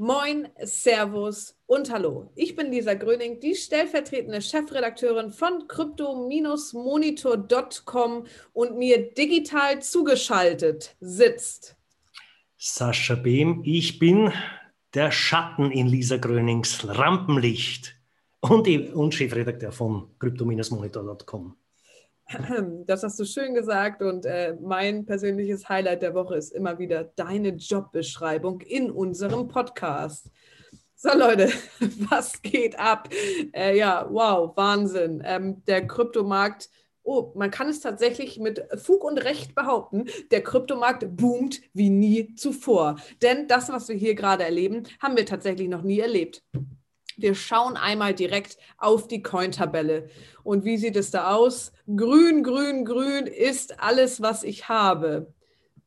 Moin, Servus und Hallo. Ich bin Lisa Gröning, die stellvertretende Chefredakteurin von crypto-monitor.com und mir digital zugeschaltet sitzt Sascha Behm. Ich bin der Schatten in Lisa Grönings Rampenlicht und, Chefredakteur von crypto-monitor.com. Das hast du schön gesagt und äh, mein persönliches Highlight der Woche ist immer wieder deine Jobbeschreibung in unserem Podcast. So Leute, was geht ab? Äh, ja, wow, Wahnsinn. Ähm, der Kryptomarkt, oh, man kann es tatsächlich mit Fug und Recht behaupten, der Kryptomarkt boomt wie nie zuvor. Denn das, was wir hier gerade erleben, haben wir tatsächlich noch nie erlebt. Wir schauen einmal direkt auf die Coin-Tabelle. Und wie sieht es da aus? Grün, grün, grün ist alles, was ich habe.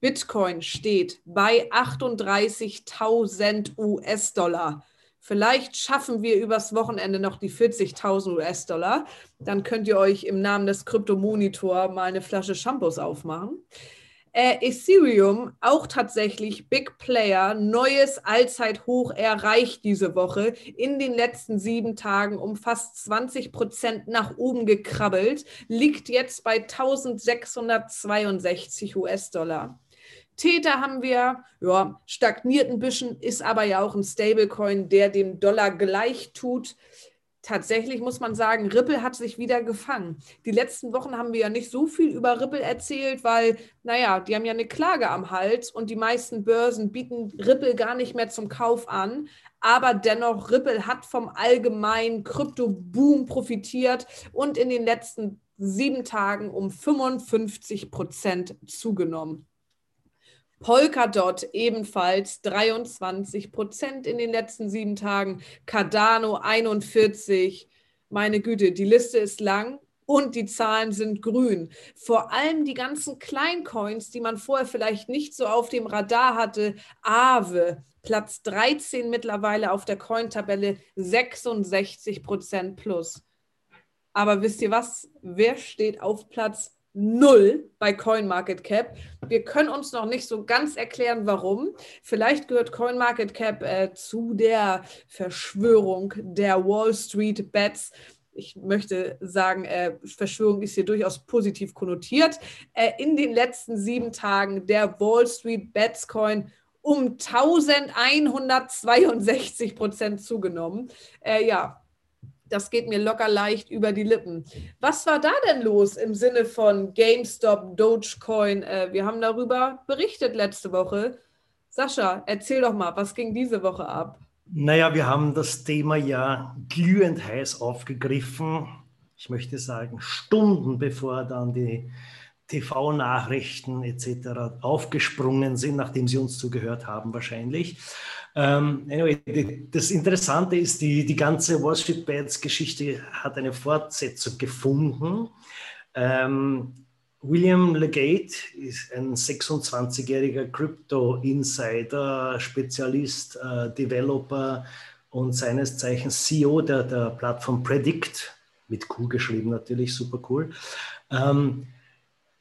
Bitcoin steht bei 38.000 US-Dollar. Vielleicht schaffen wir übers Wochenende noch die 40.000 US-Dollar. Dann könnt ihr euch im Namen des Krypto-Monitor mal eine Flasche Shampoos aufmachen. Äh, Ethereum auch tatsächlich Big Player, neues Allzeithoch erreicht diese Woche. In den letzten sieben Tagen um fast 20 Prozent nach oben gekrabbelt, liegt jetzt bei 1662 US-Dollar. Tether haben wir, ja, stagniert ein bisschen, ist aber ja auch ein Stablecoin, der dem Dollar gleich tut tatsächlich muss man sagen, Ripple hat sich wieder gefangen. Die letzten Wochen haben wir ja nicht so viel über Ripple erzählt, weil, naja, die haben ja eine Klage am Hals und die meisten Börsen bieten Ripple gar nicht mehr zum Kauf an. Aber dennoch, Ripple hat vom allgemeinen Krypto-Boom profitiert und in den letzten sieben Tagen um 55 Prozent zugenommen. Polkadot ebenfalls 23 Prozent in den letzten sieben Tagen. Cardano 41. Meine Güte, die Liste ist lang und die Zahlen sind grün. Vor allem die ganzen Kleincoins, die man vorher vielleicht nicht so auf dem Radar hatte. Aave, Platz 13 mittlerweile auf der Coin-Tabelle, 66 Prozent plus. Aber wisst ihr was? Wer steht auf Platz null bei CoinMarketCap. Wir können uns noch nicht so ganz erklären, warum. Vielleicht gehört CoinMarketCap äh, zu der Verschwörung der Wall Street Bets. Ich möchte sagen, äh, Verschwörung ist hier durchaus positiv konnotiert. Äh, in den letzten sieben Tagen der Wall Street Bets Coin um 1162 Prozent zugenommen. Äh, ja, das geht mir locker leicht über die Lippen. Was war da denn los im Sinne von GameStop, Dogecoin? Äh, wir haben darüber berichtet letzte Woche. Sascha, erzähl doch mal, was ging diese Woche ab? Naja, wir haben das Thema ja glühend heiß aufgegriffen. Ich möchte sagen, Stunden bevor dann die TV-Nachrichten etc. aufgesprungen sind, nachdem sie uns zugehört haben wahrscheinlich. Ähm, anyway, das Interessante ist, die, die ganze Wall Street Bets Geschichte hat eine Fortsetzung gefunden. Ähm, William Legate ist ein 26-jähriger Crypto-Insider, Spezialist, äh, Developer und seines Zeichens CEO der, der Plattform Predict, mit Q geschrieben natürlich, super cool. Ähm,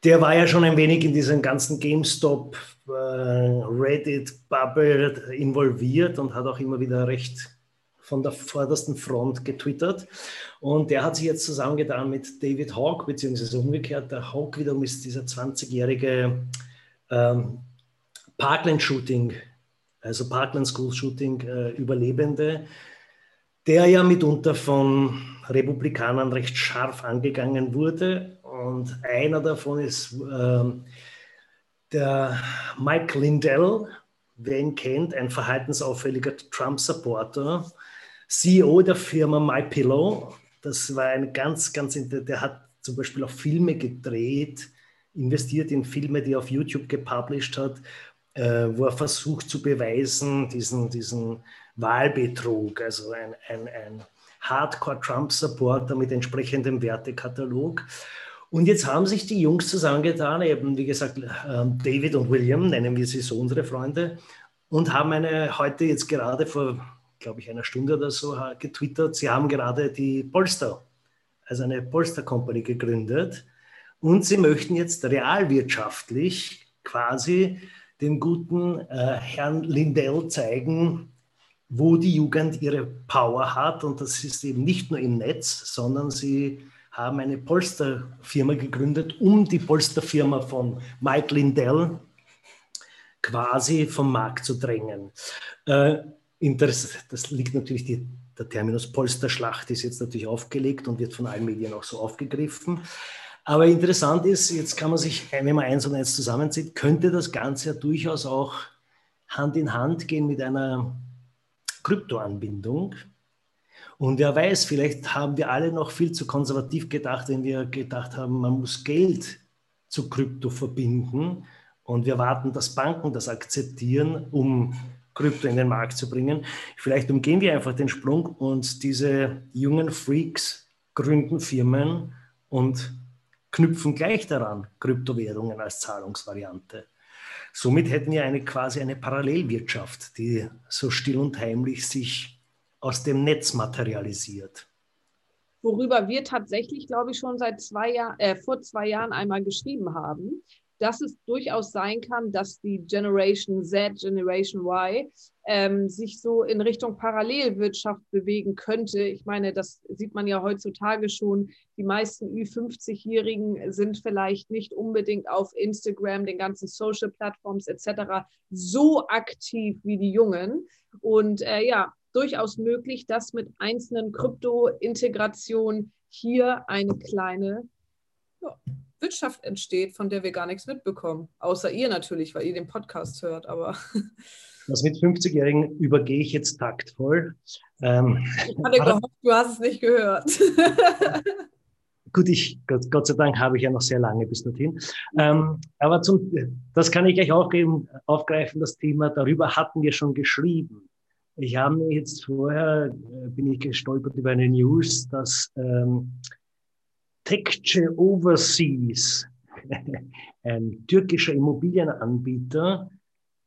der war ja schon ein wenig in diesem ganzen GameStop äh, Reddit-Bubble involviert und hat auch immer wieder recht von der vordersten Front getwittert. Und der hat sich jetzt zusammengetan mit David Hawk, beziehungsweise umgekehrt. Der Hawk wiederum ist dieser 20-jährige ähm, Parkland-Shooting, also Parkland School Shooting äh, Überlebende, der ja mitunter von Republikanern recht scharf angegangen wurde und einer davon ist ähm, der Mike Lindell, wer ihn kennt, ein verhaltensauffälliger Trump-Supporter, CEO der Firma MyPillow. Das war ein ganz, ganz, der hat zum Beispiel auch Filme gedreht, investiert in Filme, die er auf YouTube gepublished hat, äh, wo er versucht zu beweisen, diesen, diesen Wahlbetrug, also ein, ein, ein Hardcore-Trump-Supporter mit entsprechendem Wertekatalog. Und jetzt haben sich die Jungs zusammengetan, eben wie gesagt, ähm, David und William, nennen wir sie so unsere Freunde, und haben eine heute jetzt gerade vor, glaube ich, einer Stunde oder so getwittert, sie haben gerade die Polster, also eine Polster Company gegründet und sie möchten jetzt realwirtschaftlich quasi dem guten äh, Herrn Lindell zeigen, wo die Jugend ihre Power hat. Und das ist eben nicht nur im Netz, sondern sie haben eine Polsterfirma gegründet, um die Polsterfirma von Mike Lindell quasi vom Markt zu drängen. Äh, das liegt natürlich, die, der Terminus Polsterschlacht ist jetzt natürlich aufgelegt und wird von allen Medien auch so aufgegriffen. Aber interessant ist, jetzt kann man sich, wenn man eins und eins zusammenzieht, könnte das Ganze ja durchaus auch Hand in Hand gehen mit einer Kryptoanbindung. Und wer weiß, vielleicht haben wir alle noch viel zu konservativ gedacht, wenn wir gedacht haben, man muss Geld zu Krypto verbinden. Und wir warten, dass Banken das akzeptieren, um Krypto in den Markt zu bringen. Vielleicht umgehen wir einfach den Sprung und diese jungen Freaks gründen Firmen und knüpfen gleich daran Kryptowährungen als Zahlungsvariante. Somit hätten wir eine quasi eine Parallelwirtschaft, die so still und heimlich sich aus dem Netz materialisiert. Worüber wir tatsächlich, glaube ich, schon seit zwei Jahren, äh, vor zwei Jahren einmal geschrieben haben, dass es durchaus sein kann, dass die Generation Z, Generation Y ähm, sich so in Richtung Parallelwirtschaft bewegen könnte. Ich meine, das sieht man ja heutzutage schon. Die meisten Ü50-Jährigen sind vielleicht nicht unbedingt auf Instagram, den ganzen Social-Plattforms etc. so aktiv wie die Jungen. Und äh, ja, durchaus möglich, dass mit einzelnen Krypto-Integrationen hier eine kleine ja, Wirtschaft entsteht, von der wir gar nichts mitbekommen. Außer ihr natürlich, weil ihr den Podcast hört, aber. Das mit 50-Jährigen übergehe ich jetzt taktvoll. Ähm, ich hatte gehofft, du hast es nicht gehört. Gut, ich, Gott, Gott, sei Dank habe ich ja noch sehr lange bis dorthin. Ähm, aber zum, das kann ich gleich aufgeben, aufgreifen, das Thema. Darüber hatten wir schon geschrieben. Ich habe jetzt vorher, äh, bin ich gestolpert über eine News, dass ähm, Tekce Overseas, ein türkischer Immobilienanbieter,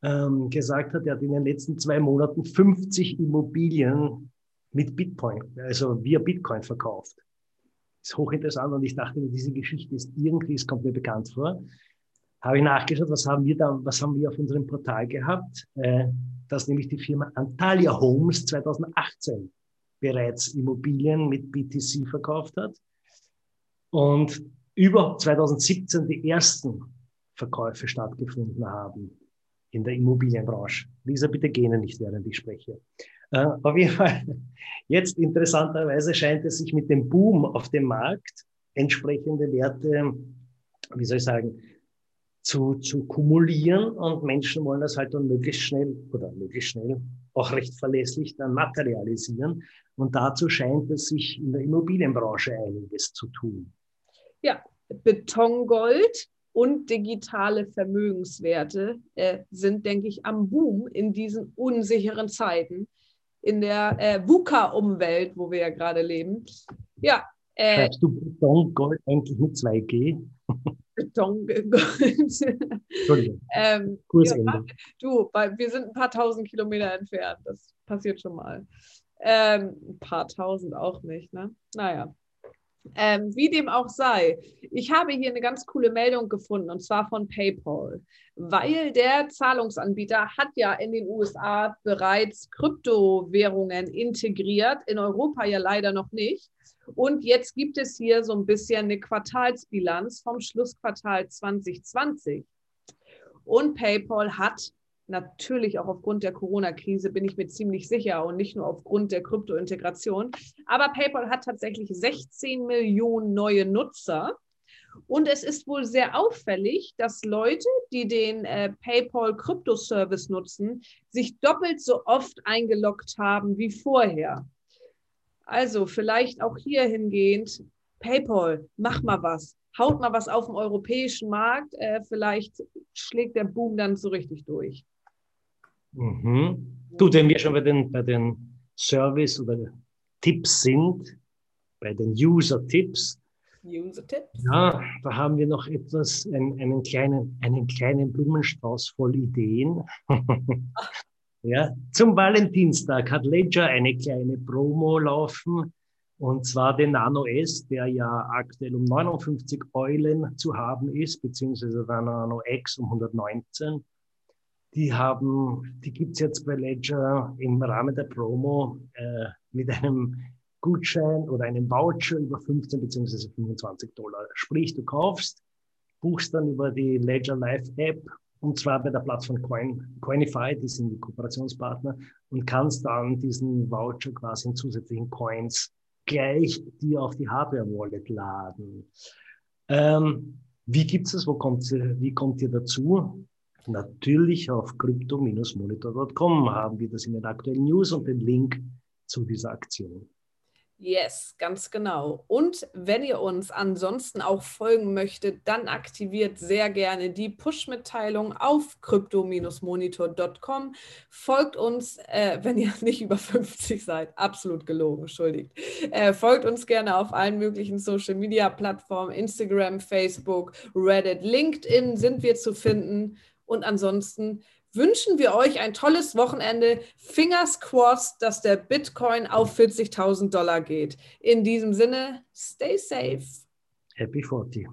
ähm, gesagt hat, er hat in den letzten zwei Monaten 50 Immobilien mit Bitcoin, also via Bitcoin verkauft. Das ist hochinteressant und ich dachte mir, diese Geschichte ist irgendwie, es kommt mir bekannt vor. Habe ich nachgeschaut, was haben wir da, was haben wir auf unserem Portal gehabt? Äh, dass nämlich die Firma Antalya Homes 2018 bereits Immobilien mit BTC verkauft hat und über 2017 die ersten Verkäufe stattgefunden haben in der Immobilienbranche. Lisa, bitte gehen nicht, während ich spreche. Äh, auf jeden Fall, jetzt interessanterweise scheint es sich mit dem Boom auf dem Markt entsprechende Werte, wie soll ich sagen, zu, zu kumulieren und Menschen wollen das halt dann möglichst schnell oder möglichst schnell auch recht verlässlich dann materialisieren. Und dazu scheint es sich in der Immobilienbranche einiges zu tun. Ja, Betongold und digitale Vermögenswerte äh, sind, denke ich, am Boom in diesen unsicheren Zeiten, in der äh, VUCA-Umwelt, wo wir ja gerade leben. Ja. Äh, Schreibst du Betongold eigentlich mit 2G? Betongold. Entschuldigung. ähm, ja, du, wir sind ein paar tausend Kilometer entfernt. Das passiert schon mal. Ähm, ein paar tausend auch nicht, ne? Naja. Ähm, wie dem auch sei, ich habe hier eine ganz coole Meldung gefunden und zwar von PayPal, weil der Zahlungsanbieter hat ja in den USA bereits Kryptowährungen integriert, in Europa ja leider noch nicht. Und jetzt gibt es hier so ein bisschen eine Quartalsbilanz vom Schlussquartal 2020. Und PayPal hat Natürlich auch aufgrund der Corona-Krise bin ich mir ziemlich sicher und nicht nur aufgrund der Krypto-Integration. Aber PayPal hat tatsächlich 16 Millionen neue Nutzer. Und es ist wohl sehr auffällig, dass Leute, die den äh, PayPal Krypto-Service nutzen, sich doppelt so oft eingeloggt haben wie vorher. Also vielleicht auch hier hingehend, PayPal, mach mal was, haut mal was auf dem europäischen Markt, äh, vielleicht schlägt der Boom dann so richtig durch. Mhm. Gut, wenn wir schon bei den, bei den Service oder Tipps sind, bei den User-Tipps, User-Tipps? Ja, da haben wir noch etwas, einen, einen, kleinen, einen kleinen Blumenstrauß voll Ideen. ja, zum Valentinstag hat Ledger eine kleine Promo laufen. Und zwar den Nano S, der ja aktuell um 59 Eulen zu haben ist, beziehungsweise der Nano X um 119. Die haben, die gibt es jetzt bei Ledger im Rahmen der Promo äh, mit einem Gutschein oder einem Voucher über 15 bzw. 25 Dollar. Sprich, du kaufst, buchst dann über die Ledger Live App und zwar bei der Plattform Coin, Coinify, die sind die Kooperationspartner, und kannst dann diesen Voucher quasi in zusätzlichen Coins gleich dir auf die Hardware-Wallet laden. Ähm, wie gibt's es? Wo kommt, wie kommt ihr dazu? Natürlich auf crypto-monitor.com haben wir das in den aktuellen News und den Link zu dieser Aktion. Yes, ganz genau. Und wenn ihr uns ansonsten auch folgen möchtet, dann aktiviert sehr gerne die Push-Mitteilung auf crypto-monitor.com. Folgt uns, äh, wenn ihr nicht über 50 seid. Absolut gelogen, entschuldigt. Äh, folgt uns gerne auf allen möglichen Social-Media-Plattformen, Instagram, Facebook, Reddit, LinkedIn sind wir zu finden. Und ansonsten wünschen wir euch ein tolles Wochenende. Fingers crossed, dass der Bitcoin auf 40.000 Dollar geht. In diesem Sinne, stay safe. Happy 40.